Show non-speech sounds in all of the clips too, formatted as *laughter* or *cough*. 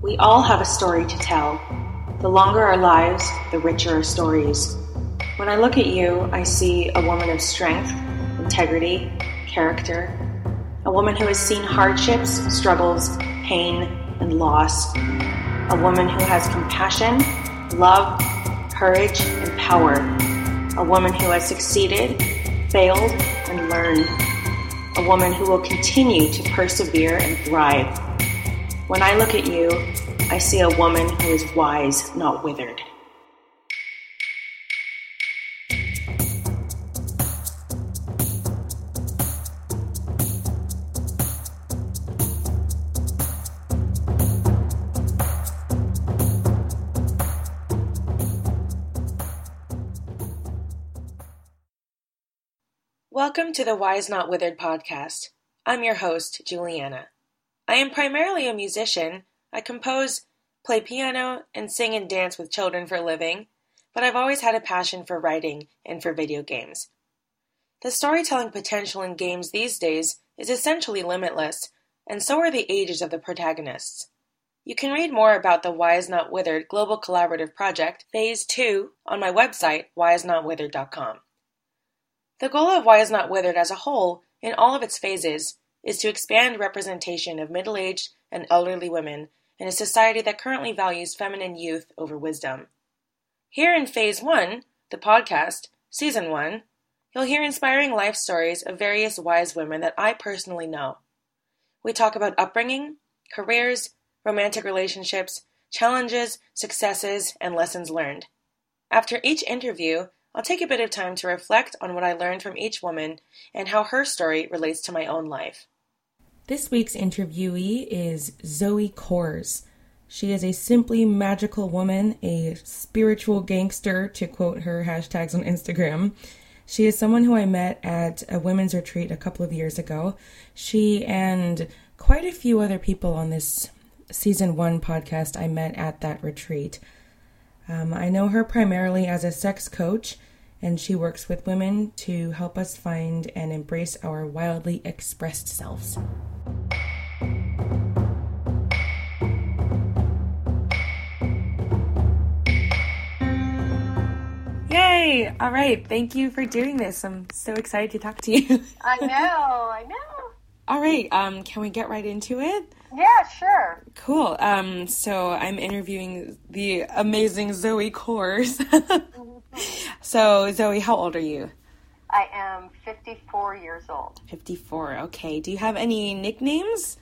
We all have a story to tell. The longer our lives, the richer our stories. When I look at you, I see a woman of strength, integrity, character, a woman who has seen hardships, struggles, pain, and loss, a woman who has compassion, love, courage, and power, a woman who has succeeded, failed, and learned, a woman who will continue to persevere and thrive. When I look at you, I see a woman who is wise, not withered. Welcome to the Wise Not Withered podcast. I'm your host, Juliana. I am primarily a musician. I compose, play piano, and sing and dance with children for a living, but I've always had a passion for writing and for video games. The storytelling potential in games these days is essentially limitless, and so are the ages of the protagonists. You can read more about the Wise Not Withered Global Collaborative Project, Phase 2, on my website, wisenotwithered.com. The goal of Wise Not Withered as a whole, in all of its phases, is to expand representation of middle aged and elderly women in a society that currently values feminine youth over wisdom. Here in Phase 1, the podcast, Season 1, you'll hear inspiring life stories of various wise women that I personally know. We talk about upbringing, careers, romantic relationships, challenges, successes, and lessons learned. After each interview, I'll take a bit of time to reflect on what I learned from each woman and how her story relates to my own life. This week's interviewee is Zoe Kors. She is a simply magical woman, a spiritual gangster, to quote her hashtags on Instagram. She is someone who I met at a women's retreat a couple of years ago. She and quite a few other people on this season one podcast I met at that retreat. Um, I know her primarily as a sex coach, and she works with women to help us find and embrace our wildly expressed selves. Yay! All right, thank you for doing this. I'm so excited to talk to you. *laughs* I know, I know. All right, um, can we get right into it? Yeah, sure. Cool. Um, so I'm interviewing the amazing Zoe Kors. *laughs* so, Zoe, how old are you? I am 54 years old. 54, okay. Do you have any nicknames?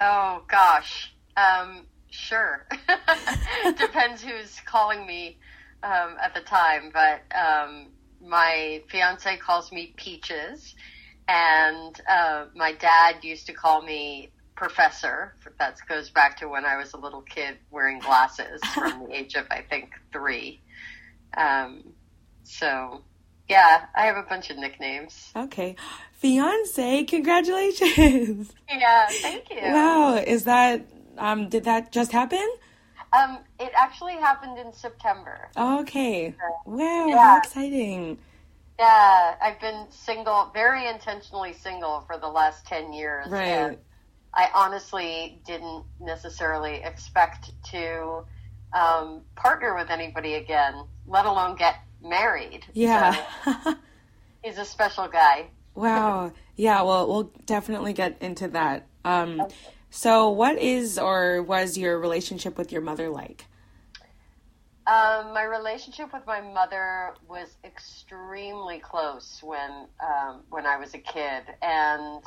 Oh, gosh. Um, sure. *laughs* Depends who's calling me um, at the time, but um, my fiance calls me Peaches, and uh, my dad used to call me professor. That goes back to when I was a little kid wearing glasses from the age of, I think, three. Um, so, yeah, I have a bunch of nicknames. Okay. Fiance, congratulations. *laughs* Yeah, thank you. Wow, is that, um, did that just happen? Um, it actually happened in September. Okay. Wow, yeah. how exciting. Yeah, I've been single, very intentionally single for the last 10 years. Right. I honestly didn't necessarily expect to um, partner with anybody again, let alone get married. Yeah. So *laughs* he's a special guy. Wow. Yeah, well, we'll definitely get into that. Um, okay. So, what is or was your relationship with your mother like? Um, my relationship with my mother was extremely close when um, when I was a kid, and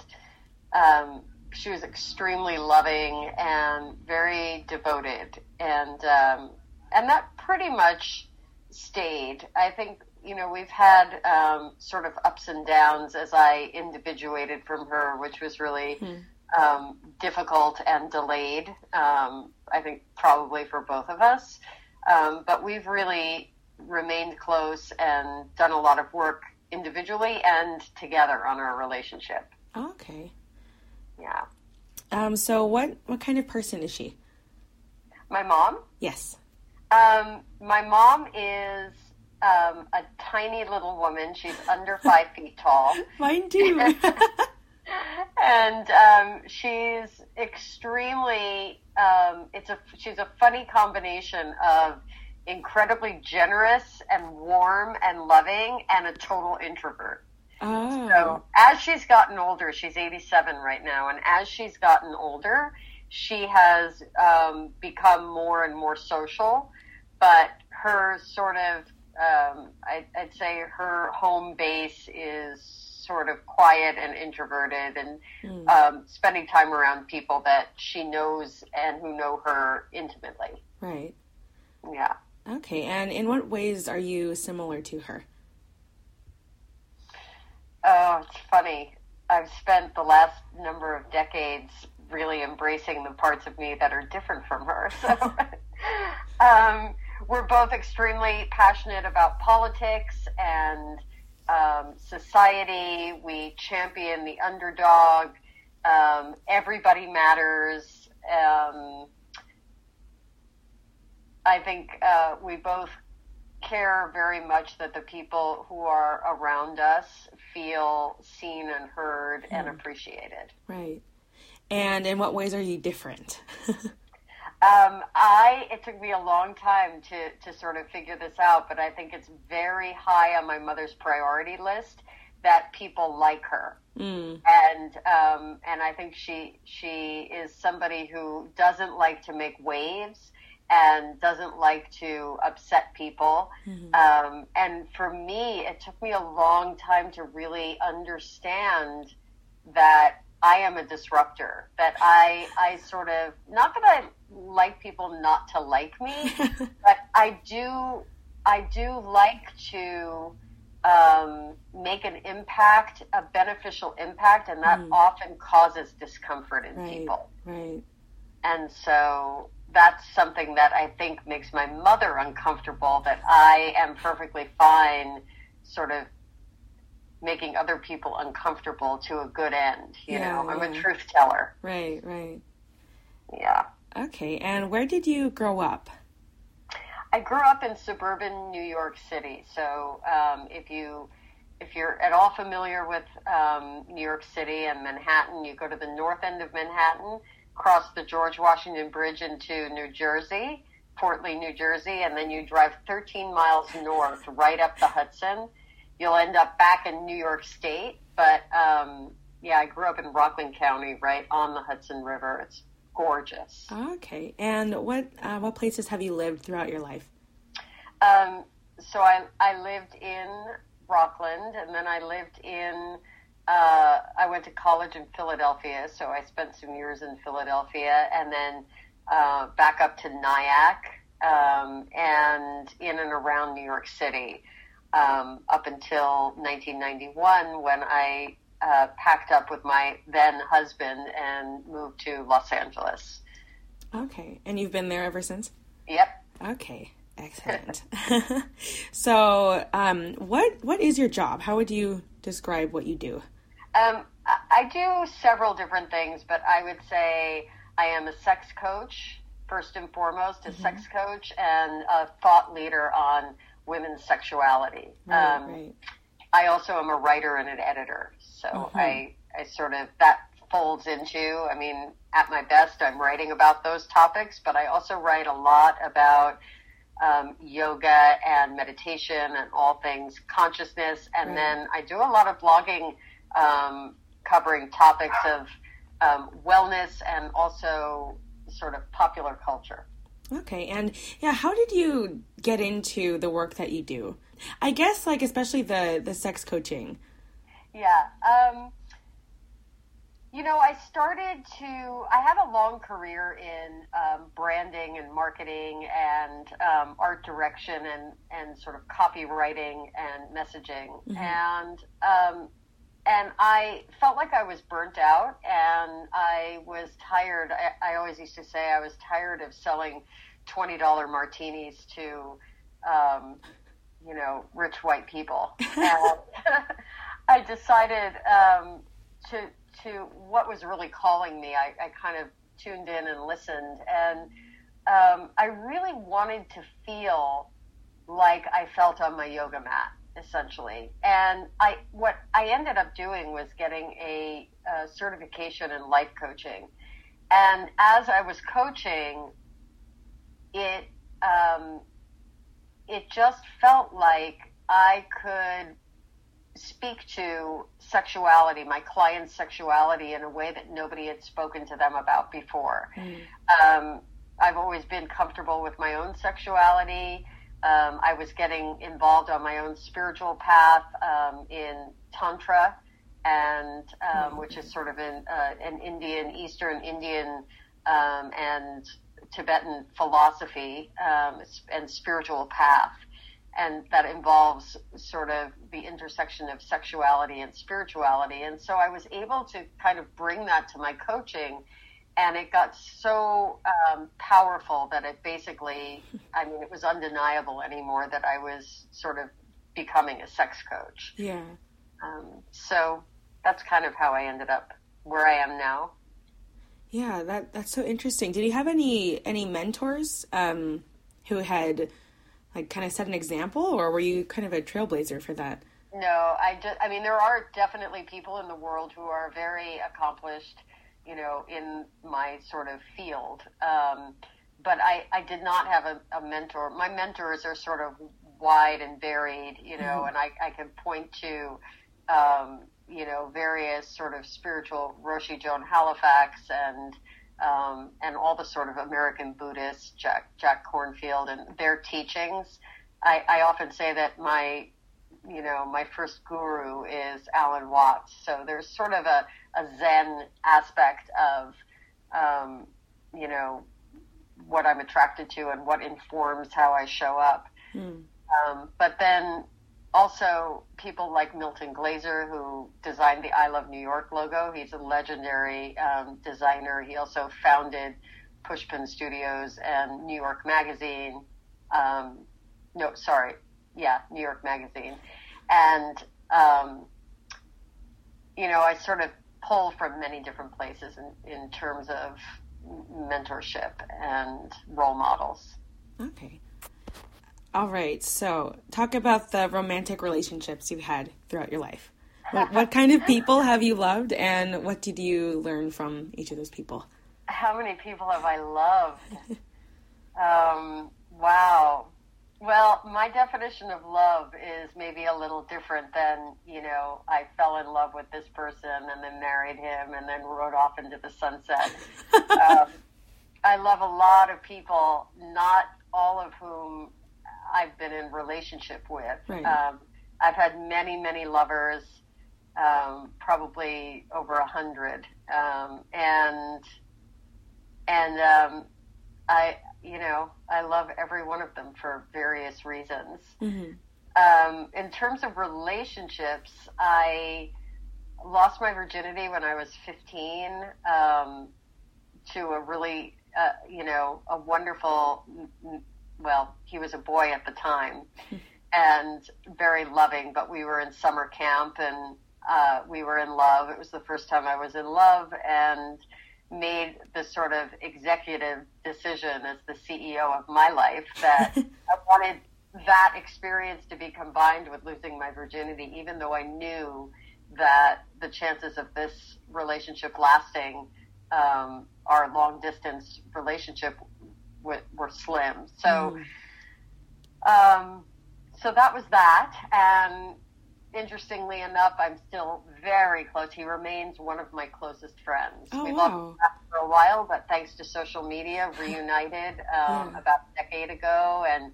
um, she was extremely loving and very devoted, and um, and that pretty much stayed. I think you know we've had um, sort of ups and downs as I individuated from her, which was really hmm. um, difficult and delayed. Um, I think probably for both of us, um, but we've really remained close and done a lot of work individually and together on our relationship. Okay. Yeah. Um, so what what kind of person is she? My mom? Yes. Um, my mom is um, a tiny little woman. She's under five feet tall. *laughs* Mine too. *laughs* *laughs* and um, she's extremely. Um, it's a she's a funny combination of incredibly generous and warm and loving, and a total introvert. Oh. So as she's gotten older, she's 87 right now, and as she's gotten older, she has um, become more and more social. But her sort of, um, I, I'd say, her home base is sort of quiet and introverted, and Mm. um, spending time around people that she knows and who know her intimately. Right. Yeah. Okay. And in what ways are you similar to her? Oh, it's funny. I've spent the last number of decades really embracing the parts of me that are different from her. So, *laughs* um, we're both extremely passionate about politics and um, society. We champion the underdog. Um, everybody matters. Um, I think uh, we both care very much that the people who are around us feel seen and heard and appreciated. Right. And in what ways are you different? *laughs* Um, I it took me a long time to to sort of figure this out, but I think it's very high on my mother's priority list that people like her, mm. and um, and I think she she is somebody who doesn't like to make waves and doesn't like to upset people. Mhm. Um, and for me, it took me a long time to really understand that I am a disruptor. That I, I sort of, not that I like people not to like me, *laughs* but I do, I do like to um, make an impact, a beneficial impact, and that Mm. often causes discomfort in Right. people. right. And so that's something that I think makes my mother uncomfortable that I am perfectly fine sort of making other people uncomfortable to a good end. You Yeah, know, I'm yeah. a truth teller. Right. Right. Yeah. Okay. And where did you grow up? I grew up in suburban New York City. So um, if you if you're at all familiar with um, New York City and Manhattan, you go to the north end of Manhattan, cross the George Washington Bridge into New Jersey, Fort Lee, New Jersey, and then you drive 13 miles north, right up the Hudson. You'll end up back in New York State. But um, yeah, I grew up in Rockland County, right on the Hudson River. It's gorgeous. Okay. And what uh, what places have you lived throughout your life? Um, so I, I lived in Rockland, and then I lived in. Uh, I went to college in Philadelphia, so I spent some years in Philadelphia, and then uh, back up to Nyack, um, and in and around New York City, um, up until 1991 when I uh, packed up with my then husband and moved to Los Angeles. Okay. And you've been there ever since? Yep. Okay. Excellent. *laughs* so, um, what what is your job? How would you describe what you do? Um, I I do several different things, but I would say I am a sex coach, first and foremost, a sex coach and a thought leader on women's sexuality. Right. um, right. I also am a writer and an editor, so. I, I sort of, that folds into, I mean, at my best, I'm writing about those topics, but I also write a lot about um, yoga and meditation and all things consciousness. And Right. then I do a lot of blogging um, covering topics of um, wellness and also sort of popular culture. Okay, and yeah, how did you get into the work that you do? I guess, like especially the the sex coaching. Yeah. Um, you know, I started to, I had a long career in um, branding and marketing and um, art direction and, and sort of copywriting and messaging. And, um, and I felt like I was burnt out and I was tired. I, I always used to say I was tired of selling $20 martinis to, um, you know, rich white people. And *laughs* I decided um, to to what was really calling me. I, I kind of tuned in and listened, and um, I really wanted to feel like I felt on my yoga mat. Essentially. And I, what I ended up doing was getting a, a certification in life coaching. And as I was coaching, it, um, it just felt like I could speak to sexuality, my client's sexuality, in a way that nobody had spoken to them about before. Mm. Um, I've always been comfortable with my own sexuality. Um, I was getting involved on my own spiritual path um, in Tantra, and um, which is sort of an, uh, an Indian, Eastern Indian, um, and Tibetan philosophy um, and spiritual path and that involves sort of the intersection of sexuality and spirituality. And so I was able to kind of bring that to my coaching, and it got so um, powerful that it basically, I mean, it was undeniable anymore that I was sort of becoming a sex coach. Yeah. Um, so that's kind of how I ended up where I am now. Yeah, that that's so interesting. Did you have any any mentors um, who had like kind of set an example, or were you kind of a trailblazer for that? No, I just, I mean, there are definitely people in the world who are very accomplished, you know, in my sort of field. Um, but I, I did not have a, a, mentor. My mentors are sort of wide and varied, you know, mm-hmm. and I, I can point to, um, you know, various sort of spiritual Roshi Joan Halifax and, um, and all the sort of American Buddhists, Jack, Jack Kornfield, and their teachings. I, I often say that my, you know, my first guru is Alan Watts. So there's sort of a, a Zen aspect of, um, you know, what I'm attracted to and what informs how I show up. Mm. Um, but then also people like Milton Glaser, who designed the I Love New York logo. He's a legendary um, designer. He also founded Pushpin Studios and New York Magazine. Um, no, sorry, yeah, New York Magazine. And, um, you know, I sort of pull from many different places in, in terms of mentorship and role models. Okay. All right. So, talk about the romantic relationships you've had throughout your life. What, what, kind of people have you loved, and what did you learn from each of those people? How many people have I loved? *laughs* um, wow. Well, my definition of love is maybe a little different than, you know, I fell in love with this person and then married him and then rode off into the sunset. um, *laughs* I love a lot of people, not all of whom I've been in relationship with. Right. Um, I've had many, many lovers, um, probably over a hundred, um, and and um, I, you know, I love every one of them for various reasons. Mm-hmm. Um, in terms of relationships, I lost my virginity when I was 15 um, to a really, uh, you know, a wonderful well, he was a boy at the time *laughs* and very loving, but we were in summer camp and uh, we were in love. It was the first time I was in love and made the sort of executive decision as the CEO of my life that *laughs* I wanted that experience to be combined with losing my virginity, even though I knew that the chances of this relationship lasting um, our long distance relationship were, were slim. So, mm. um, so that was that. And interestingly enough, I'm still very close. He remains one of my closest friends. Oh, we wow. lost for a while, but thanks to social media, reunited *sighs* um, yeah. about a decade ago. And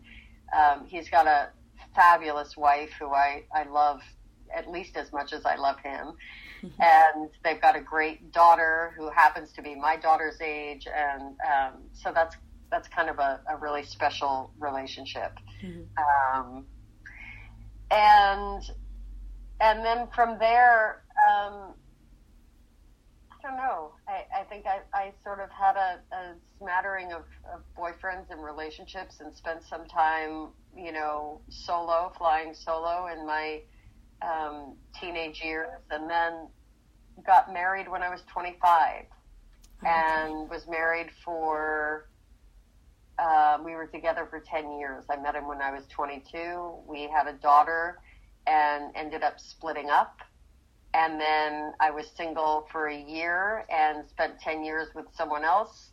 um, he's got a fabulous wife who I, I love at least as much as I love him. Mm-hmm. *laughs* And they've got a great daughter who happens to be my daughter's age. And um, so that's that's kind of a, a really special relationship. Mm-hmm. Um, and and then from there, um, I don't know. I, I think I, I sort of had a, a smattering of, of boyfriends and relationships, and spent some time, you know, solo, flying solo in my um, teenage years, and then got married when I was 25, and was married for um, we were together for 10 years. I met him when I was 22. We had a daughter and ended up splitting up. And then I was single for a year and spent 10 years with someone else.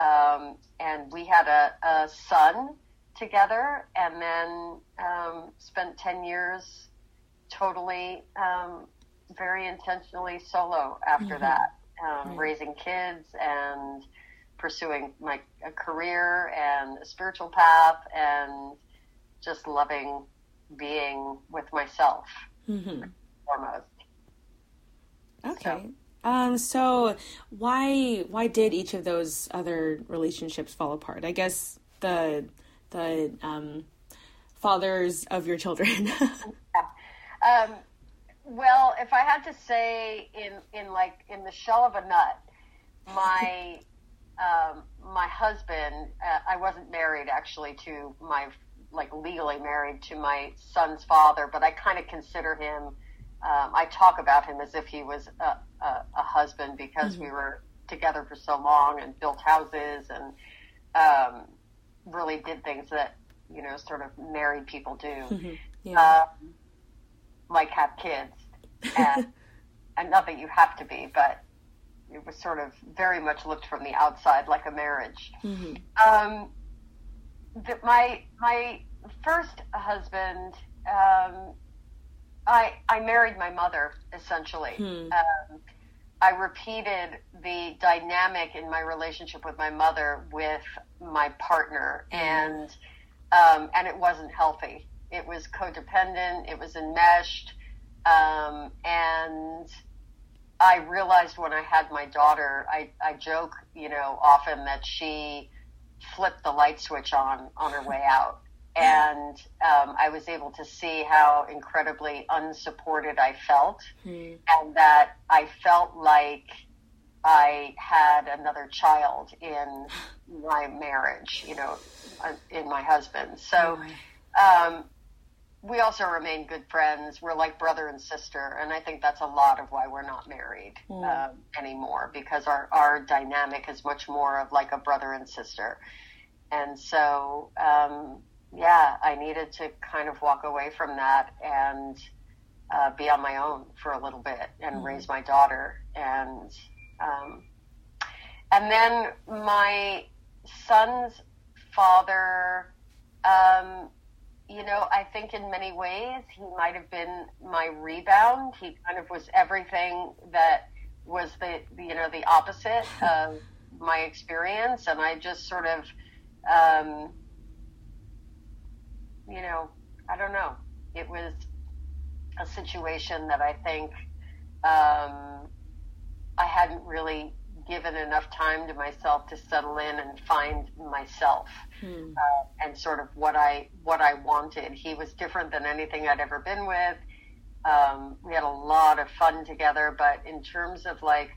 Um, and we had a, a, son together and then um, spent 10 years totally um, very intentionally solo after mm-hmm. that, um, right. raising kids and pursuing my a career and a spiritual path and just loving being with myself mm-hmm. foremost. Okay. So. Um, so why why did each of those other relationships fall apart? I guess the the um, fathers of your children. *laughs* yeah. um, well, if I had to say in in like in the shell of a nut, my *laughs* um, my husband, uh, I wasn't married actually to my, like legally married to my son's father, but I kind of consider him, um, I talk about him as if he was a, a, a husband because mm-hmm. we were together for so long and built houses and um, really did things that, you know, sort of married people do. Mm-hmm. Yeah. Uh, like have kids. And, *laughs* and not that you have to be, but it was sort of very much looked from the outside like a marriage. Mm-hmm. Um, my my first husband, um, I I married my mother essentially. Hmm. Um, I repeated the dynamic in my relationship with my mother with my partner, hmm. and um, and it wasn't healthy. It was codependent. It was enmeshed, um, and I realized when I had my daughter, I, I joke, you know, often that she flipped the light switch on on her way out. And um, I was able to see how incredibly unsupported I felt, mm. and that I felt like I had another child in *gasps* my marriage, you know, uh, in my husband. So, um, we also remain good friends. We're like brother and sister, and I think that's a lot of why we're not married mm. uh, anymore because our our dynamic is much more of like a brother and sister. And so, um, yeah, I needed to kind of walk away from that and uh, be on my own for a little bit and mm. raise my daughter. And um, and then my son's father. Um, you know, I think in many ways he might have been my rebound. He kind of was everything that was the, you know, the opposite *laughs* of my experience. And I just sort of, um, you know, I don't know. It was a situation that I think um, I hadn't really given enough time to myself to settle in and find myself uh, and sort of what I what I wanted. He was different than anything I'd ever been with. Um, we had a lot of fun together, but in terms of like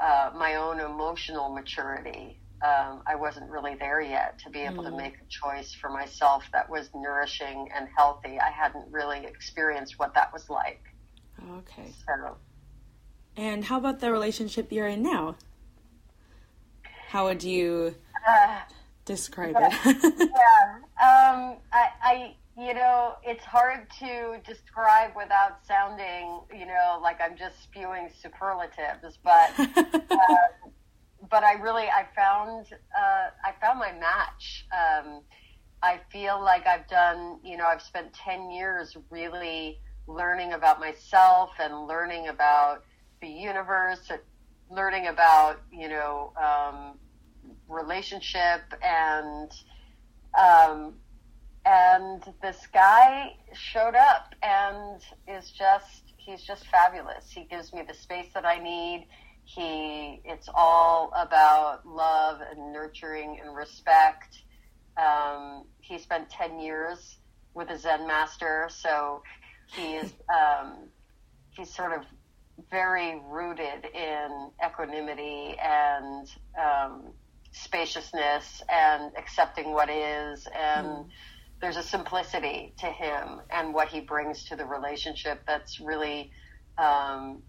uh, my own emotional maturity, um, I wasn't really there yet to be able mm. to hmm. make a choice for myself that was nourishing and healthy. I hadn't really experienced what that was like. Okay. So. And how about the relationship you're in now? How would you uh, describe yeah, it? yeah. *laughs* Um, I, I, you know, it's hard to describe without sounding, you know, like I'm just spewing superlatives, but, uh, *laughs* but I really, I found, uh, I found my match. Um, I feel like I've done, you know, I've spent 10 years really learning about myself and learning about the universe, learning about, you know, um, relationship and um, and this guy showed up and is just he's just fabulous. He gives me the space that I need. He it's all about love and nurturing and respect. Um, he spent ten years with a Zen master, so he is um, he's sort of very rooted in equanimity and um, spaciousness and accepting what is and mm. there's a simplicity to him and what he brings to the relationship that's really um,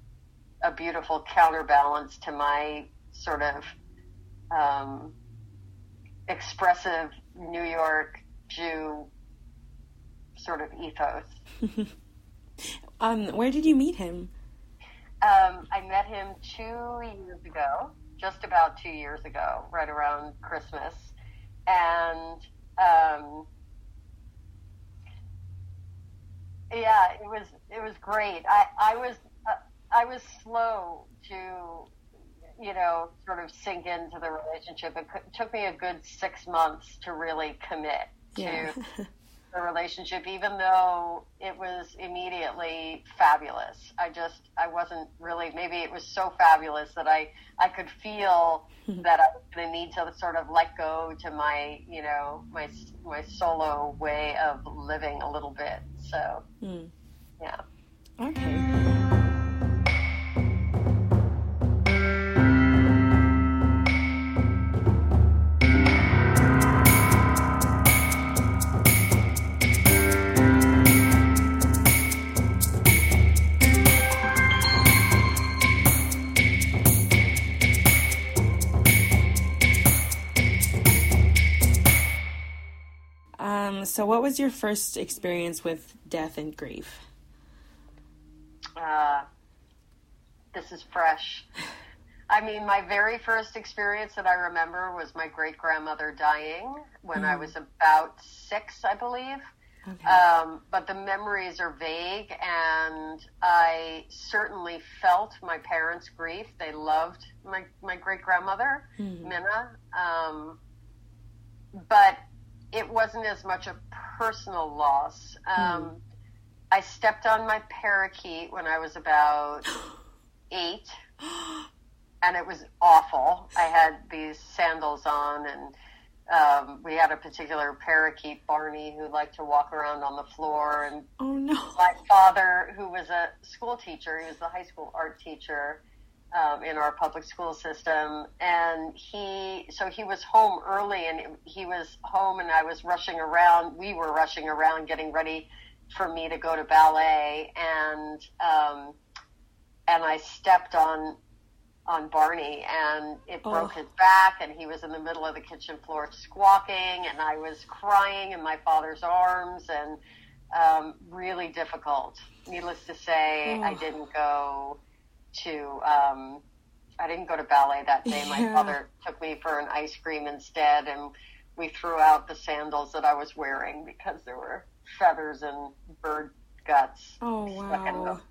a beautiful counterbalance to my sort of um, expressive New York Jew sort of ethos. *laughs* Um, where did you meet him? Um, I met him two years ago, just about two years ago, right around Christmas, and um, yeah, it was it was great. I I was uh, I was slow to you know sort of sink into the relationship. It took me a good six months to really commit yeah. to *laughs* the relationship, even though it was immediately fabulous. I just, I wasn't really, maybe it was so fabulous that I, I could feel *laughs* that I was going to need to sort of let go to my, you know, my, my solo way of living a little bit. So, mm. yeah. Okay. So what was your first experience with death and grief? Uh, this is fresh. I mean, my very first experience that I remember was my great grandmother dying when mm. I was about six, I believe. Okay. Um, but the memories are vague, and I certainly felt my parents' grief. They loved my, my great grandmother, mm. Minna. Um, but it wasn't as much a personal loss. Um, mm. I stepped on my parakeet when I was about *gasps* eight, *gasps* and it was awful. I had these sandals on, and um, we had a particular parakeet, Barney, who liked to walk around on the floor. And oh no! My father, who was a school teacher, he was the high school art teacher um, in our public school system. And he, so he was home early and he was home and I was rushing around. We were rushing around getting ready for me to go to ballet. And, um, and I stepped on, on Barney and it oh. broke his back and he was in the middle of the kitchen floor squawking and I was crying in my father's arms and, um, really difficult. Needless to say, oh. I didn't go to um, I didn't go to ballet that day. My yeah. father took me for an ice cream instead, and we threw out the sandals that I was wearing because there were feathers and bird guts oh, stuck wow. in them.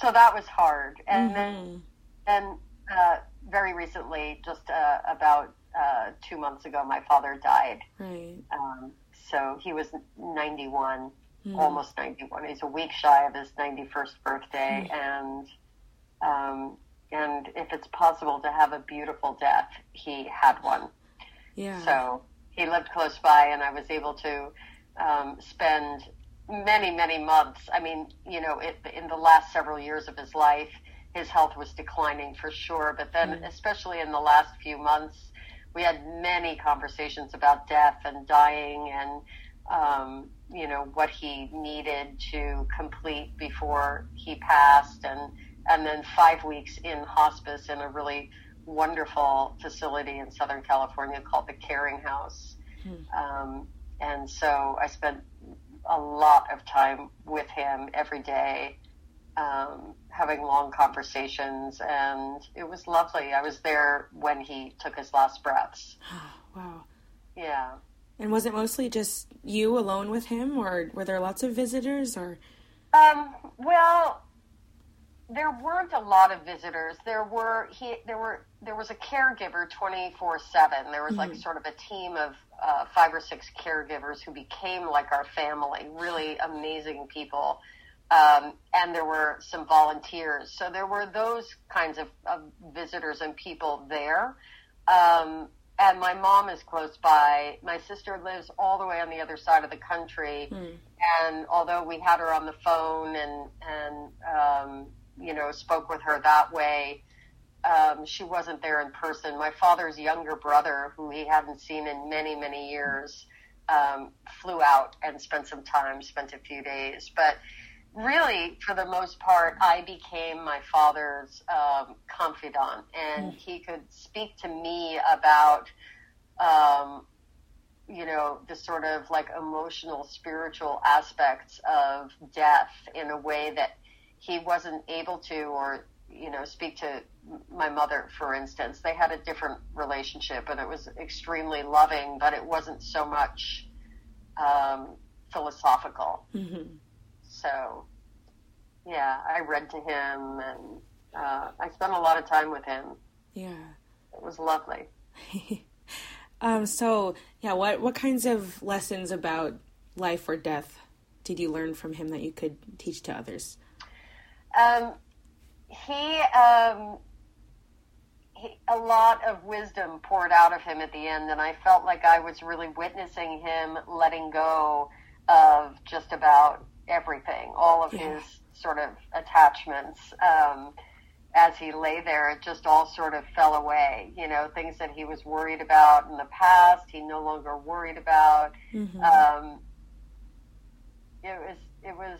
So that was hard. And mm-hmm. then, and uh, very recently, just uh, about uh, two months ago, my father died. Right. Um, so he was 91, mm. almost 91. He's a week shy of his 91st birthday, mm. and um, and if it's possible to have a beautiful death, he had one. Yeah. So he lived close by, and I was able to um, spend many, many months. I mean, you know, it, in the last several years of his life, his health was declining for sure. But then, mm. especially in the last few months, we had many conversations about death and dying and, um, you know, what he needed to complete before he passed. And, and then five weeks in hospice in a really wonderful facility in Southern California called the Caring House. Hmm. Um, and so I spent a lot of time with him every day, um, having long conversations, and it was lovely. I was there when he took his last breaths. *gasps* wow. Yeah. And was it mostly just you alone with him, or were there lots of visitors, or? Um, well, there weren't a lot of visitors. There were he there were there was a caregiver twenty four seven. There was mm-hmm. like sort of a team of uh, five or six caregivers who became like our family. Really amazing people, um, and there were some volunteers. So there were those kinds of, of visitors and people there. Um, and my mom is close by. My sister lives all the way on the other side of the country, mm. and although we had her on the phone and and um, you know, spoke with her that way. Um, she wasn't there in person. My father's younger brother, who he hadn't seen in many, many years, um, flew out and spent some time, spent a few days. But really, for the most part, I became my father's um, confidant, and mm. he could speak to me about, um, you know, the sort of like emotional, spiritual aspects of death in a way that he wasn't able to, or, you know, speak to my mother, for instance. They had a different relationship and it was extremely loving, but it wasn't so much um, philosophical. Mm-hmm. So, yeah, I read to him and uh, I spent a lot of time with him. Yeah. It was lovely. *laughs* um, so, yeah, what, what kinds of lessons about life or death did you learn from him that you could teach to others? Um, he, um, he, a lot of wisdom poured out of him at the end, and I felt like I was really witnessing him letting go of just about everything, all of yeah. his sort of attachments. Um, as he lay there, it just all sort of fell away. You know, things that he was worried about in the past, he no longer worried about. Mm-hmm. Um, it was it was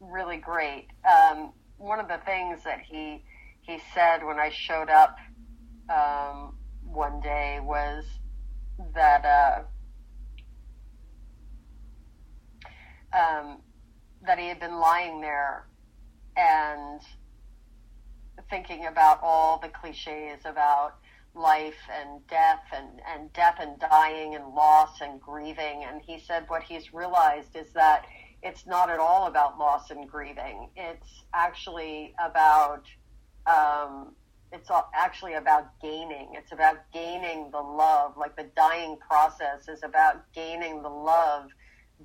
really great. Um, one of the things that he he said when I showed up um, one day was that uh, um, that he had been lying there and thinking about all the cliches about life and death and, and death and dying and loss and grieving. And he said what he's realized is that it's not at all about loss and grieving. It's actually about, um, it's actually about gaining. It's about gaining the love. Like the dying process is about gaining the love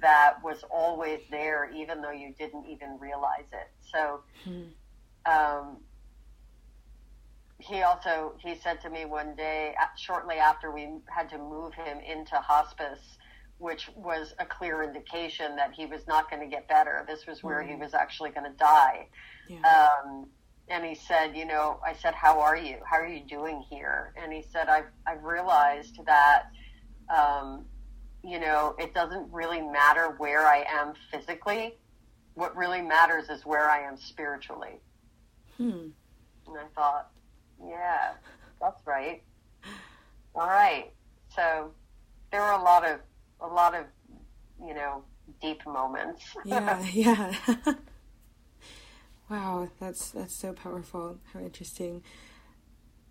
that was always there, even though you didn't even realize it. So, hmm. um, he also he said to me one day, shortly after we had to move him into hospice, which was a clear indication that he was not going to get better. This was where mm-hmm. he was actually going to die. Yeah. Um, and he said, you know, I said, how are you? How are you doing here? And he said, I've, I've realized that, um, you know, it doesn't really matter where I am physically. What really matters is where I am spiritually. Hmm. And I thought, yeah, that's right. All right. So there were a lot of a lot of you know deep moments. *laughs* yeah, yeah. *laughs* wow, that's that's so powerful. How interesting.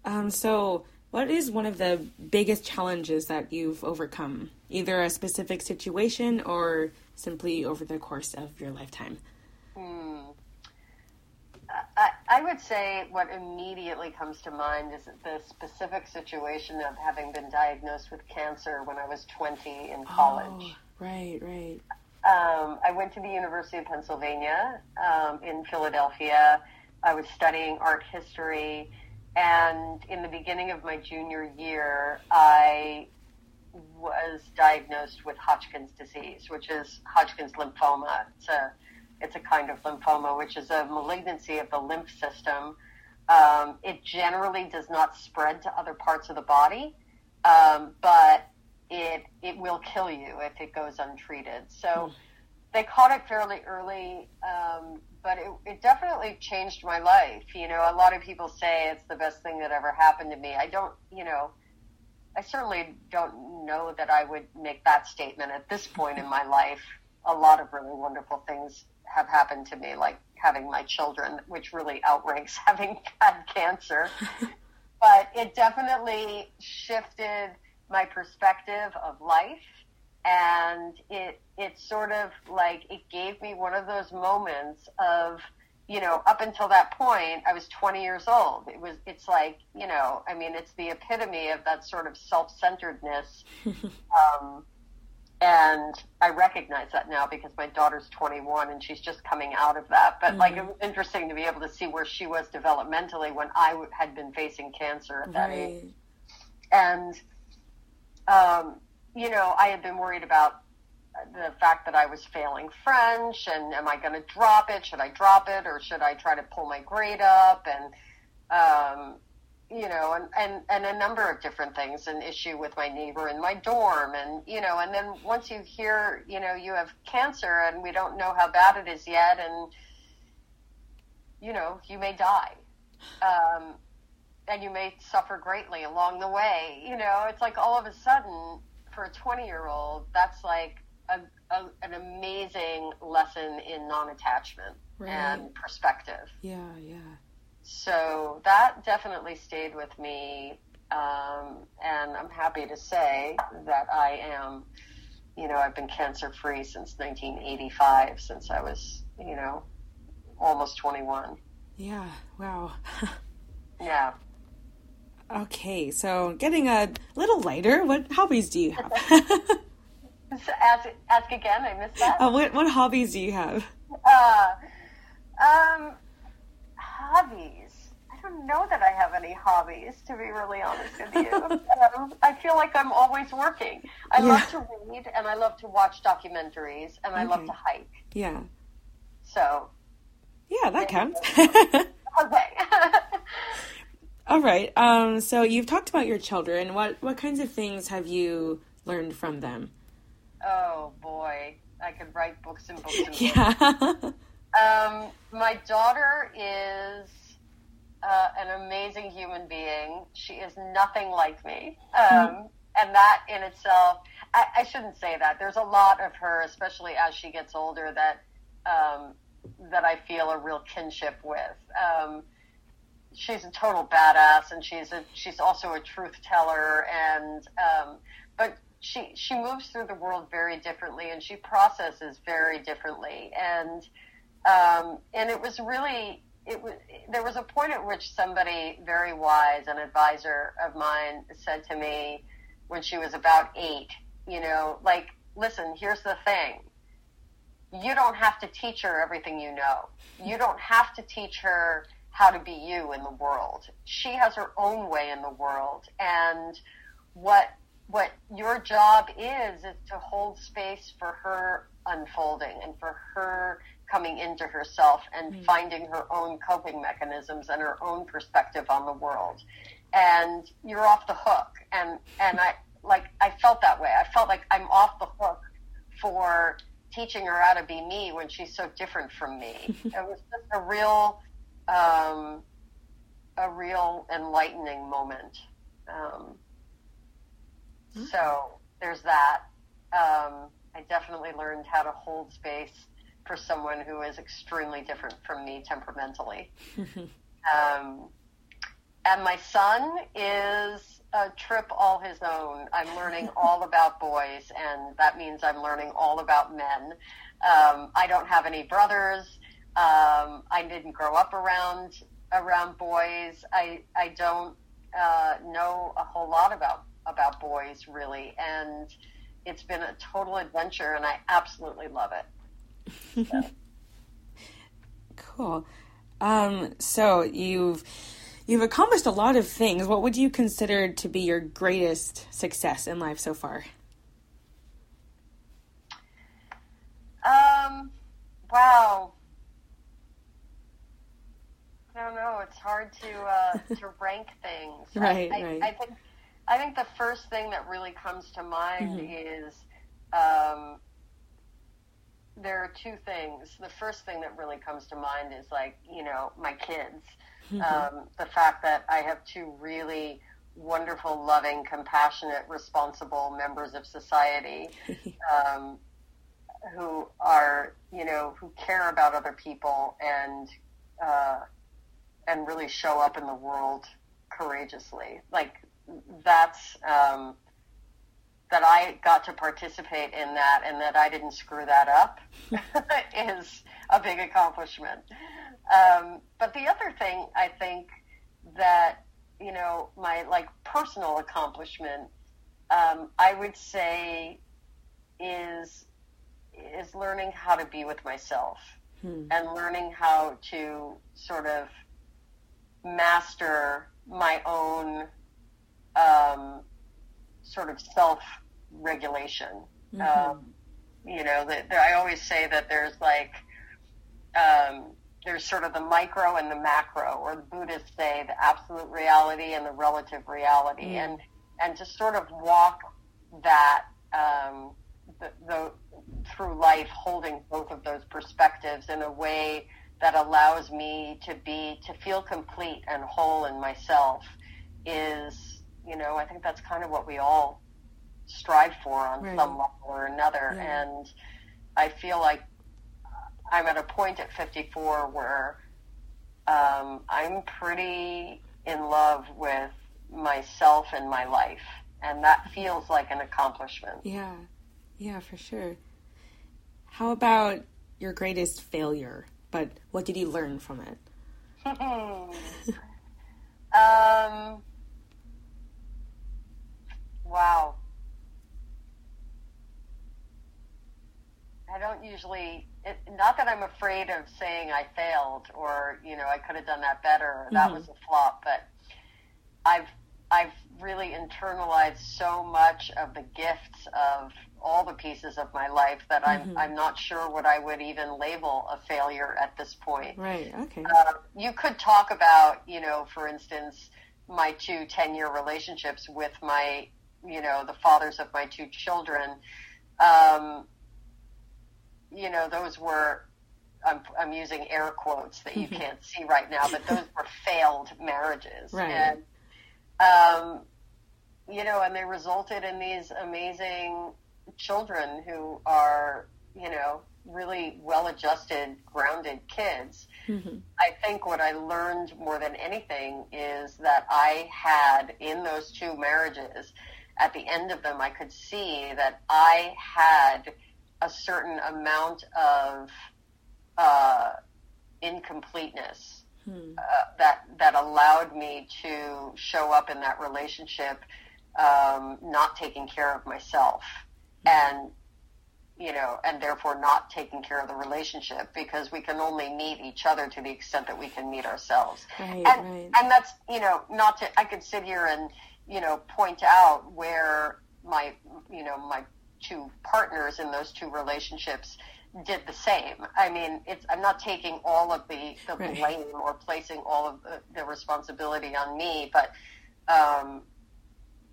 Um, so what is one of the biggest challenges that you've overcome, either a specific situation or simply over the course of your lifetime? I, I would say what immediately comes to mind is the specific situation of having been diagnosed with cancer when I was 20 in college. Oh, right, right. Um, I went to the University of Pennsylvania um, in Philadelphia. I was studying art history. And in the beginning of my junior year, I was diagnosed with Hodgkin's disease, which is Hodgkin's lymphoma. It's a it's a kind of lymphoma, which is a malignancy of the lymph system. Um, it generally does not spread to other parts of the body, um, but it it will kill you if it goes untreated. So they caught it fairly early, um, but it, it definitely changed my life. You know, a lot of people say it's the best thing that ever happened to me. I don't, you know, I certainly don't know that I would make that statement at this point in my life. A lot of really wonderful things have happened to me, like having my children, which really outranks *laughs* having had cancer. *laughs* but it definitely shifted my perspective of life and it it sort of like it gave me one of those moments of you know up until that point i was 20 years old it was it's like you know i mean it's the epitome of that sort of self-centeredness *laughs* um, and I recognize that now because my daughter's 21 and she's just coming out of that. But mm-hmm. like it was interesting to be able to see where she was developmentally when I w- had been facing cancer at that right. age. And um, you know, I had been worried about the fact that I was failing French and am I going to drop it? Should I drop it or should I try to pull my grade up? And um, you know, and, and, and a number of different things, an issue with my neighbor in my dorm. And, you know, and then once you hear, you know, you have cancer and we don't know how bad it is yet, and, you know, you may die. Um, and you may suffer greatly along the way. You know, it's like all of a sudden, for a 20 year old, that's like a, a, an amazing lesson in non attachment Right. and perspective. Yeah, yeah. So that definitely stayed with me. Um, and I'm happy to say that I am, you know, I've been cancer free since 1985, since I was, you know, almost 21. Yeah, wow. *laughs* Yeah. okay, so getting a little lighter, what hobbies do you have? *laughs* *laughs* Ask, ask again, I missed that. uh, what, what hobbies do you have? Uh, um, hobbies. I don't know that I have any hobbies, to be really honest with you. *laughs* um, I feel like I'm always working. I Yeah. love to read and I love to watch documentaries and I love to hike. Yeah. So, Yeah, that counts. *laughs* *laughs* okay. All right. Um, so you've talked about your children. What what kinds of things have you learned from them? oh boy, I could write books and books and books. Yeah. Um, my daughter is uh, an amazing human being. She is nothing like me. Um, and that in itself, I, I shouldn't say that. There's a lot of her, especially as she gets older, that um, that I feel a real kinship with. Um, she's a total badass, and she's a she's also a truth teller, and um, but she she moves through the world very differently, and she processes very differently, and um, and it was really it was there was a point at which somebody very wise an advisor of mine said to me when she was about eight you know like listen here's the thing. You don't have to teach her everything you know. You don't have to teach her how to be you in the world. She has her own way in the world. And what what your job is is to hold space for her unfolding and for her coming into herself and finding her own coping mechanisms and her own perspective on the world. And you're off the hook. And and i like i felt that way. I felt like i'm off the hook for teaching her how to be me when she's so different from me. *laughs* It was just a real um a real enlightening moment. Um so there's that. Um, I definitely learned how to hold space for someone who is extremely different from me temperamentally. *laughs* um, and my son is a trip all his own. I'm learning *laughs* all about boys, and that means I'm learning all about men. Um, I don't have any brothers. Um, I didn't grow up around around boys. I I don't uh, know a whole lot about about boys really, and it's been a total adventure, and I absolutely love it. *laughs* cool. Um, so you've you've accomplished a lot of things. What would you consider to be your greatest success in life so far? Um, wow. I don't know. It's hard to uh, to rank things. *laughs* Right, I, I, right. I think I think the first thing that really comes to mind Mm-hmm. is um, there are two things. The first thing that really comes to mind is like you know my kids. Mm-hmm. Um, the fact that I have two really wonderful, loving, compassionate, responsible members of society *laughs* um, who are, you know, who care about other people and uh, and really show up in the world courageously. Like that's um, that I got to participate in that and that I didn't screw that up *laughs* is a big accomplishment. Um, but the other thing I think that you know my like personal accomplishment um, I would say is is learning how to be with myself Hmm. and learning how to sort of master my own um, sort of self regulation. Um, you know, that I always say that there's like um, there's sort of the micro and the macro, or the Buddhists say the absolute reality and the relative reality, Mm. and and to sort of walk that um, the, the through life, holding both of those perspectives in a way that allows me to be to feel complete and whole in myself is you know I think that's kind of what we all strive for on Right. some level or another. Yeah. And I feel like I'm at a point at 54 where um, I'm pretty in love with myself and my life. And that feels like an accomplishment. Yeah. Yeah, for sure. How about your greatest failure? But what did you learn from it? *laughs* *laughs* um, wow. I don't usually, it, not that I'm afraid of saying I failed or, you know, I could have done that better or that Mhm. was a flop, but I've, I've really internalized so much of the gifts of all the pieces of my life that I'm, Mhm. I'm not sure what I would even label a failure at this point. Right. Okay. Uh, you could talk about, you know, for instance, my two 10 year relationships with my, you know, the fathers of my two children. Um, you know, those were, I'm, I'm using air quotes that you *laughs* can't see right now, but those were failed marriages. Right. And, um, you know, and they resulted in these amazing children who are, you know, really well adjusted, grounded kids. Mhm. I think what I learned more than anything is that I had in those two marriages, at the end of them, I could see that I had a certain amount of uh, incompleteness Hmm. uh, that that allowed me to show up in that relationship, um, not taking care of myself, and you know, and therefore not taking care of the relationship because we can only meet each other to the extent that we can meet ourselves. Right. And right. and that's you know not to I could sit here and you know point out where my you know my two partners in those two relationships did the same. I mean, it's I'm not taking all of the the Right. blame or placing all of the, the responsibility on me, but um,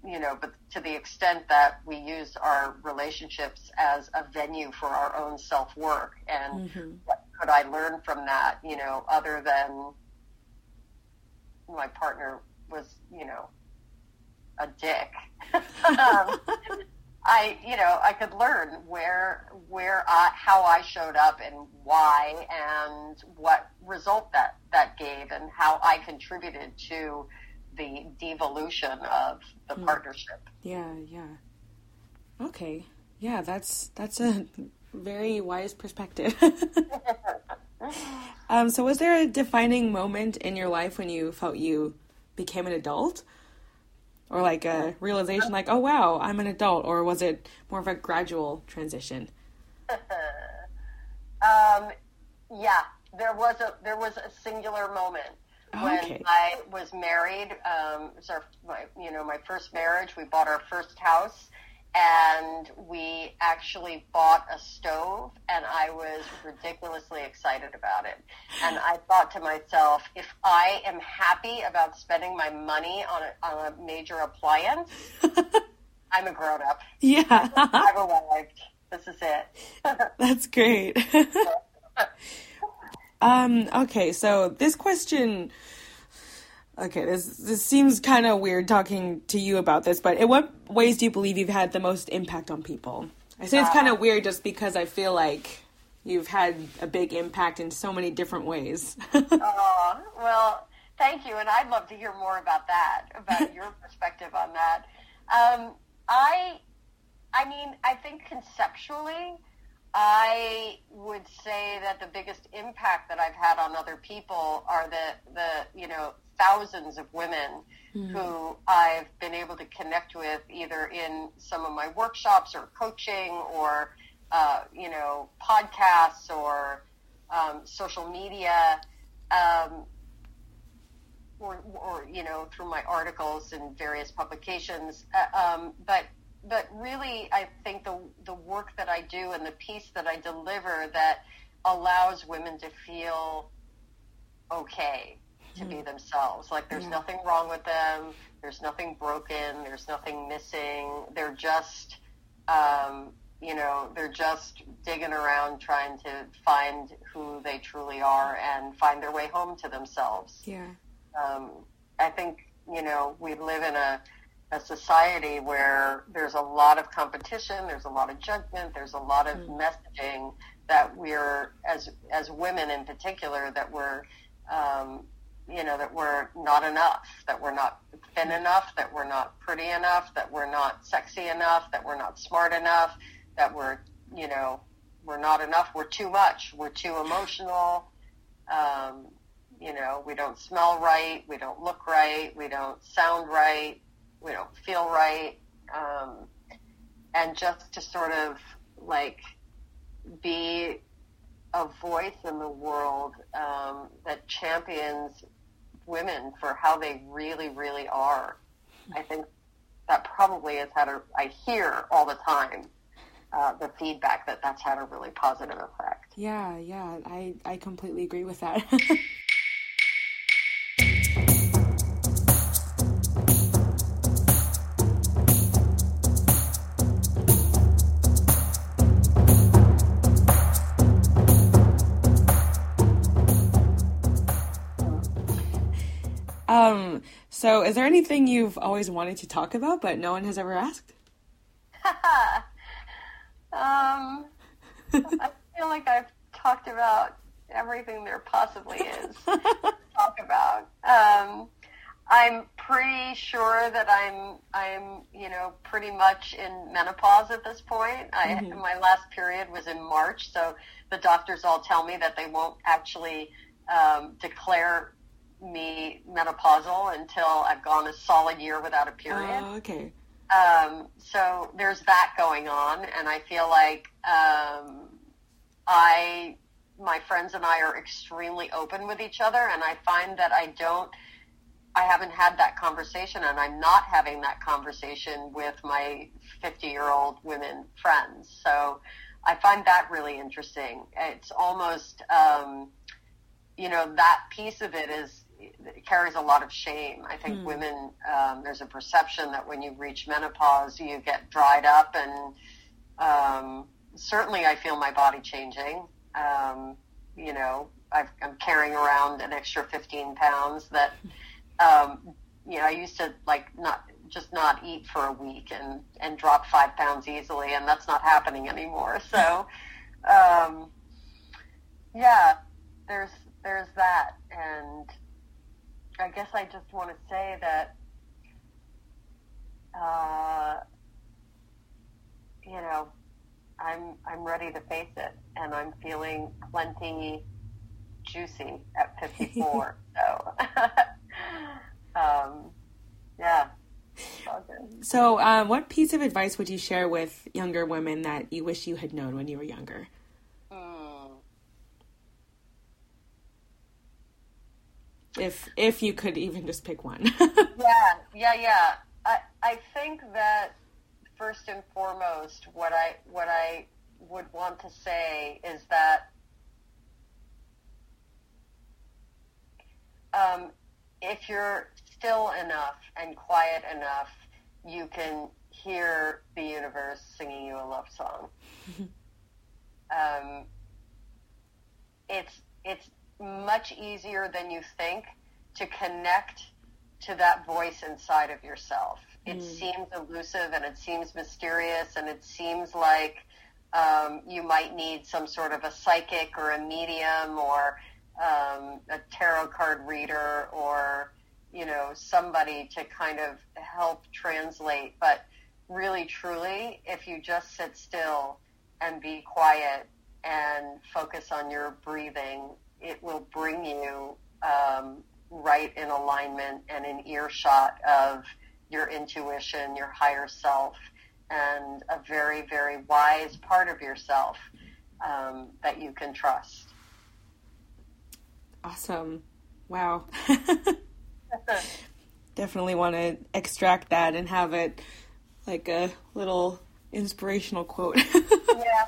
you know, but to the extent that we use our relationships as a venue for our own self work and Mhm. what could I learn from that, you know, other than my partner was, you know, a dick. *laughs* um, *laughs* I, you know, I could learn where, where I, how I showed up and why and what result that, that gave and how I contributed to the devolution of the Hmm. partnership. Yeah, yeah. Okay. Yeah, that's that's a very wise perspective. *laughs* um, so was there a defining moment in your life when you felt you became an adult? Or like a realization like, oh wow, I'm an adult, or was it more of a gradual transition? *laughs* Um, yeah, there was a there was a singular moment when Okay. I was married. Um, it was our my you know my first marriage. We bought our first house, and we actually bought a stove, and I was ridiculously excited about it. And I thought to myself, if I am happy about spending my money on a on a major appliance, *laughs* I'm a grown up. yeah. *laughs* I've arrived. This is it. *laughs* That's great. um, okay, so this question Okay, this this seems kind of weird talking to you about this, but in what ways do you believe you've had the most impact on people? I say it's kind of weird just because I feel like you've had a big impact in so many different ways. *laughs* Oh, well, thank you, and I'd love to hear more about that, about your *laughs* perspective on that. Um, I, I mean, I think conceptually, I would say that the biggest impact that I've had on other people are the the you know thousands of women who I've been able to connect with either in some of my workshops or coaching or uh, you know podcasts or um, social media um, or, or you know through my articles in various publications. Uh, um, but but really, I think the the work that I do and the piece that I deliver that allows women to feel okay to be themselves. Like there's Yeah. nothing wrong with them. There's nothing broken. There's nothing missing. They're just, um, you know, they're just digging around trying to find who they truly are and find their way home to themselves. yeah. Um, I think, you know, we live in a a society where there's a lot of competition, there's a lot of judgment, there's a lot of mm. messaging that we're as as women in particular that we're um, you know that we're not enough, that we're not thin enough, that we're not pretty enough, that we're not sexy enough, that we're not smart enough, that we're you know we're not enough, we're too much, we're too emotional. Um, you know, we don't smell right, we don't look right, we don't sound right, we don't feel right, um, and just to sort of like be a voice in the world um, that champions women for how they really, really are. I think that probably has had a. I hear all the time uh, the feedback that that's had a really positive effect. Yeah, yeah, I I completely agree with that. *laughs* Um, so is there anything you've always wanted to talk about but no one has ever asked? *laughs* um, I feel like I've talked about everything there possibly is to talk about. Um, I'm pretty sure that I'm I'm you know pretty much in menopause at this point. I mm-hmm. my last period was in March, so the doctors all tell me that they won't actually um, declare me menopausal until I've gone a solid year without a period. Oh, okay. Um, so there's that going on, and I feel like um, I, my friends and I are extremely open with each other, and I find that I don't, I haven't had that conversation, and I'm not having that conversation with my 50 year old women friends. So I find that really interesting. It's almost, um, you know, that piece of it is carries a lot of shame. I think mm. women, um, there's a perception that when you reach menopause, you get dried up, and um, certainly I feel my body changing. Um, you know, i am carrying around an extra 15 pounds that, um, you know, I used to like not just not eat for a week and and drop five pounds easily, and that's not happening anymore. *laughs* So, um, yeah, there's there's that, and I guess I just want to say that, uh, you know, I'm I'm ready to face it, and I'm feeling plenty juicy at 54. *laughs* so, *laughs* um, yeah. So, um, what piece of advice would you share with younger women that you wish you had known when you were younger? If if you could even just pick one. *laughs* yeah, yeah, yeah. I I think that first and foremost, what I what I would want to say is that um, if you're still enough and quiet enough, you can hear the universe singing you a love song. *laughs* um, it's it's much easier than you think to connect to that voice inside of yourself. It mm. seems elusive and it seems mysterious and it seems like um, you might need some sort of a psychic or a medium or um, a tarot card reader or you know somebody to kind of help translate. But really, truly, if you just sit still and be quiet and focus on your breathing it will bring you um, right in alignment and in earshot of your intuition, your higher self, and a very, very wise part of yourself um, that you can trust. Awesome. Wow. *laughs* Definitely want to extract that and have it like a little inspirational quote. *laughs* yeah.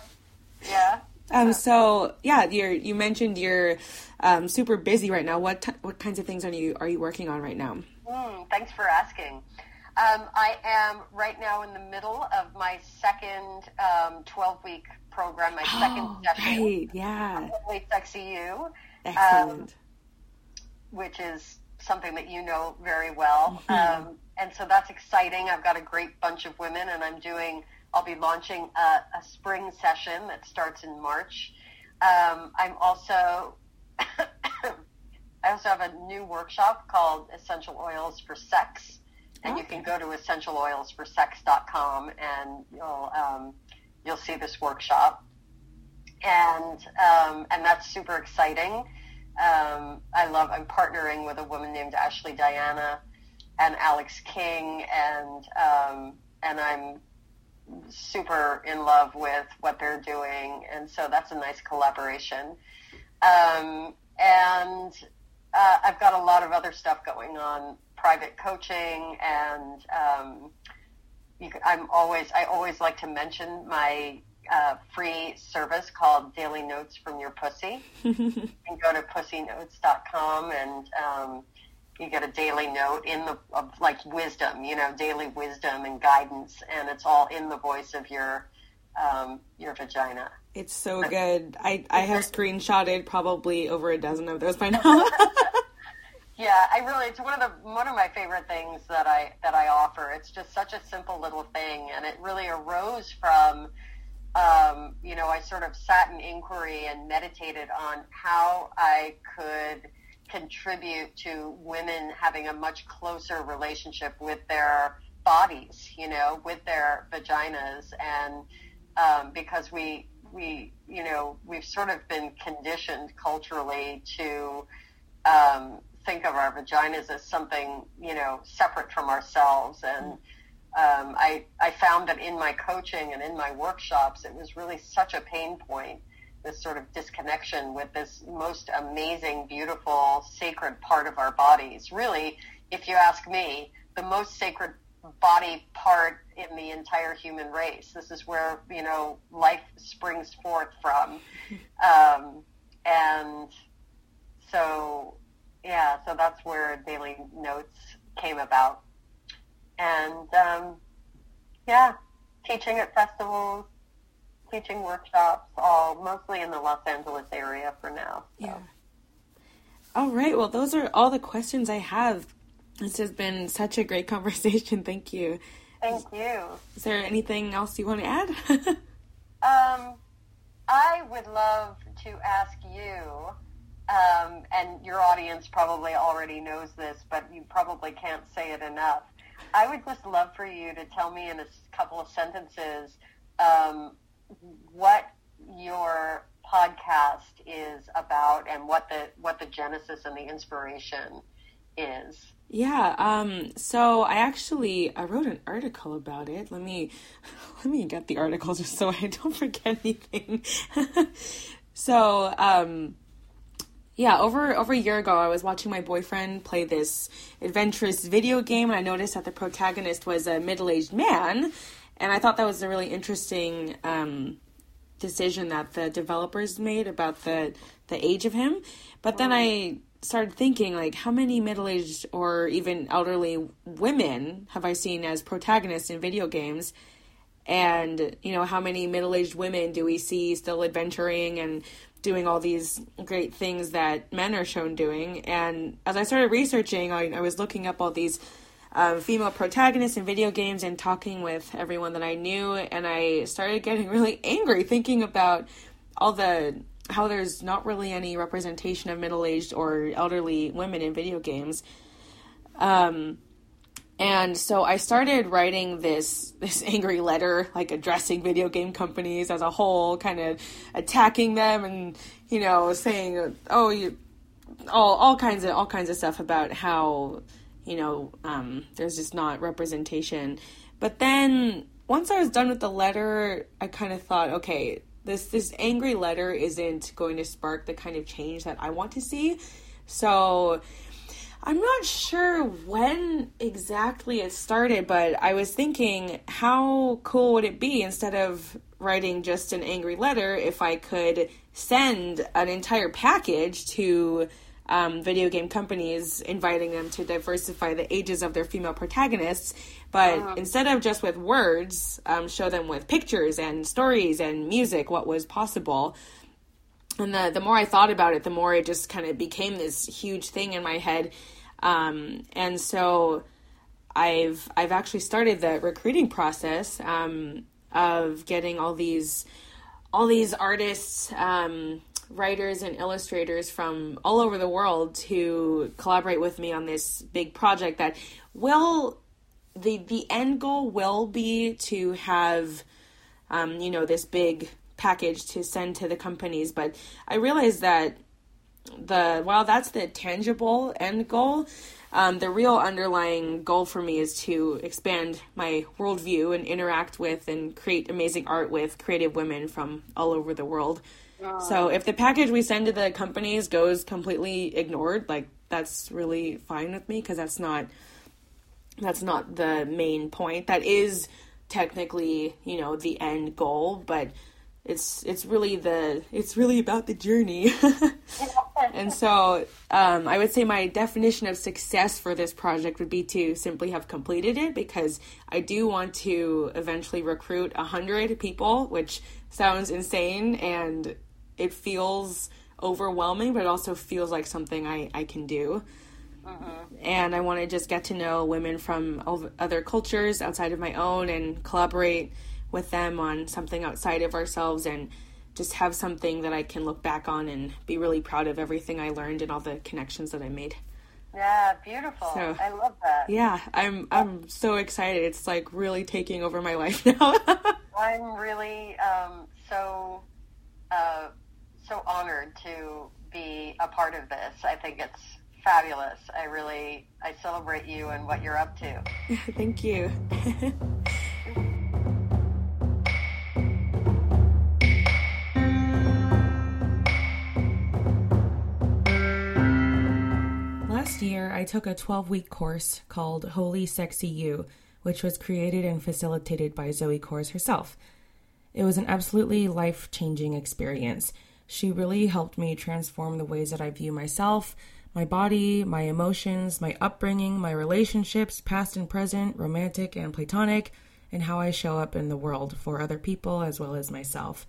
Yeah. Um, so yeah, you you mentioned you're um, super busy right now. What t- what kinds of things are you are you working on right now? Mm, thanks for asking. Um, I am right now in the middle of my second um, 12 week program, my second oh, *gasps* session. Right, yeah. Sexy You. Excellent. Um, which is something that you know very well. Mm-hmm. Um, and so that's exciting. I've got a great bunch of women, and I'm doing. I'll be launching a, a spring session that starts in March. Um, I'm also. *coughs* I also have a new workshop called Essential Oils for Sex, and okay. you can go to essentialoilsforsex.com and you'll um, you'll see this workshop, and um, and that's super exciting. Um, I love. I'm partnering with a woman named Ashley Diana and Alex King, and um, and I'm super in love with what they're doing, and so that's a nice collaboration. Um, and uh, I've got a lot of other stuff going on, private coaching, and um, I'm always I always like to mention my uh, free service called Daily Notes from Your Pussy. *laughs* you can go to pussynotes.com and um, you get a daily note in the of like wisdom, you know, daily wisdom and guidance, and it's all in the voice of your um, your vagina. It's so good. I I have screenshotted probably over a dozen of those by now. *laughs* *laughs* yeah, I really it's one of the one of my favorite things that I that I offer. It's just such a simple little thing, and it really arose from um, you know, I sort of sat in inquiry and meditated on how I could contribute to women having a much closer relationship with their bodies, you know, with their vaginas. And um, because we, we, you know, we've sort of been conditioned culturally to um, think of our vaginas as something, you know, separate from ourselves. And, um, I, I found that in my coaching and in my workshops, it was really such a pain point, this sort of disconnection with this most amazing, beautiful, sacred part of our bodies. Really, if you ask me, the most sacred body part in the entire human race. This is where, you know, life springs forth from. *laughs* Um, and so, yeah, so that's where Daily Notes came about and um, yeah, teaching at festivals, teaching workshops, all mostly in the Los Angeles area for now. So. Yeah. All right. Well, those are all the questions I have. This has been such a great *laughs* conversation. Thank you. Thank you. Is there anything else you want to add? *laughs* um, I would love to ask you, um, and your audience probably already knows this, but you probably can't say it enough. I would just love for you to tell me in a couple of sentences um, what your podcast is about and what the what the genesis and the inspiration is. Yeah, um, so I actually I wrote an article about it. Let me *laughs* let me get the article just so I don't forget anything. *laughs* so, um, yeah, over over a year ago, I was watching my boyfriend play this adventurous video game, and I noticed that the protagonist was a middle aged man, and I thought that was a really interesting um, decision that the developers made about the the age of him. But then I started thinking, like, how many middle aged or even elderly women have I seen as protagonists in video games? And you know, how many middle aged women do we see still adventuring and doing all these great things that men are shown doing. And as I started researching, I, I was looking up all these um, female protagonists in video games and talking with everyone that I knew. And I started getting *laughs* really angry thinking about all the how there's not really any representation of middle aged or elderly women in video games. Um, and so I started writing this *laughs* this angry letter, like addressing video game companies as a whole, kind of attacking them, and you know, saying, "Oh, you," all all kinds of all kinds of stuff about how you know um, there's just not representation. But then once I was done with the letter, I kind of thought, okay, this this angry letter isn't going to spark the kind of change that I want to see. So I'm not sure when exactly it started, but I was thinking, how cool would it be instead of writing just an angry letter if I could send an entire package to um, video game companies, inviting them to diversify the ages of their female protagonists, but uh-huh. instead of just with words, um, show them with pictures and stories and music what was possible and the the more I thought about it, the more it just kind of became this huge thing in my head. Um, and so I've I've actually started the recruiting process um, of getting all these all these artists, um, writers, and illustrators from all over the world to collaborate with me on this big project that will the the end goal will be to have um, you know this big package to send to the companies but i realize that the while that's the tangible end goal um, the real underlying goal for me is to expand my worldview and interact with and create amazing art with creative women from all over the world. So if the package we send to the companies goes completely ignored, like that's really fine with me because that's not that's not the main point. That is technically, you know, the end goal, but it's it's really the it's really about the journey. *laughs* and so um, I would say my definition of success for this project would be to simply have completed it because I do want to eventually recruit a hundred people, which sounds insane and it feels overwhelming, but it also feels like something I, I can do. And I want to just get to know women from other cultures outside of my own and collaborate with them on something outside of ourselves and just have something that I can look back on and be really proud of everything I learned and all the connections that I made. Yeah, beautiful. So, I love that. Yeah, I'm I'm so excited. It's like really taking over my *laughs* life now. I'm really um, so uh, so honored to be a part of this. I think it's fabulous. I really I celebrate you and what you're up to. *laughs* Thank you. Last year, I took a 12 week course called Holy Sexy You, which was created and facilitated by Zoe Kors herself. It was an absolutely life changing experience. She really helped me transform the ways that I view myself, my body, my emotions, my upbringing, my relationships, past and present, romantic and platonic, and how I show up in the world for other people as well as myself.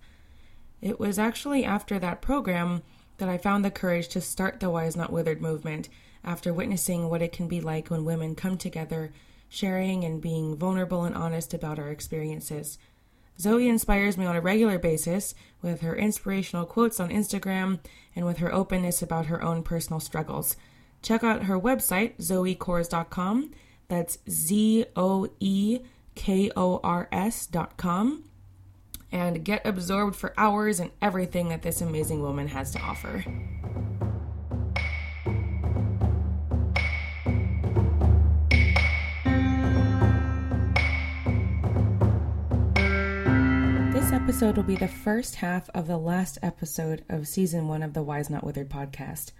It was actually after that program that I found the courage to start the Wise Not Withered movement after witnessing what it can be like when women come together, sharing and being vulnerable and honest about our experiences. Zoe inspires me on a regular basis with her inspirational quotes on Instagram and with her openness about her own personal struggles. Check out her website, zoekors.com. That's Z O E K O R S.com. And get absorbed for hours in everything that this amazing woman has to offer. Episode will be the first half of the last episode of season one of the Wise Not Withered podcast.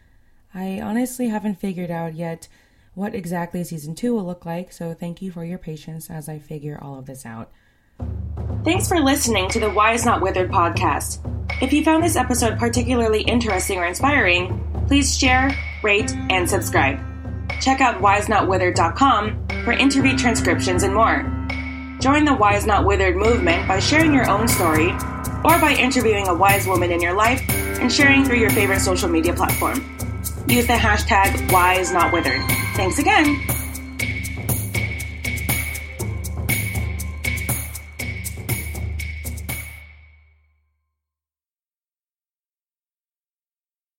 I honestly haven't figured out yet what exactly season two will look like, so thank you for your patience as I figure all of this out. Thanks for listening to the Wise Not Withered podcast. If you found this episode particularly interesting or inspiring, please share, rate, and subscribe. Check out wisenotwithered.com for interview transcriptions and more. Join the Wise Not Withered movement by sharing your own story or by interviewing a wise woman in your life and sharing through your favorite social media platform. Use the hashtag Wise Not Withered. Thanks again.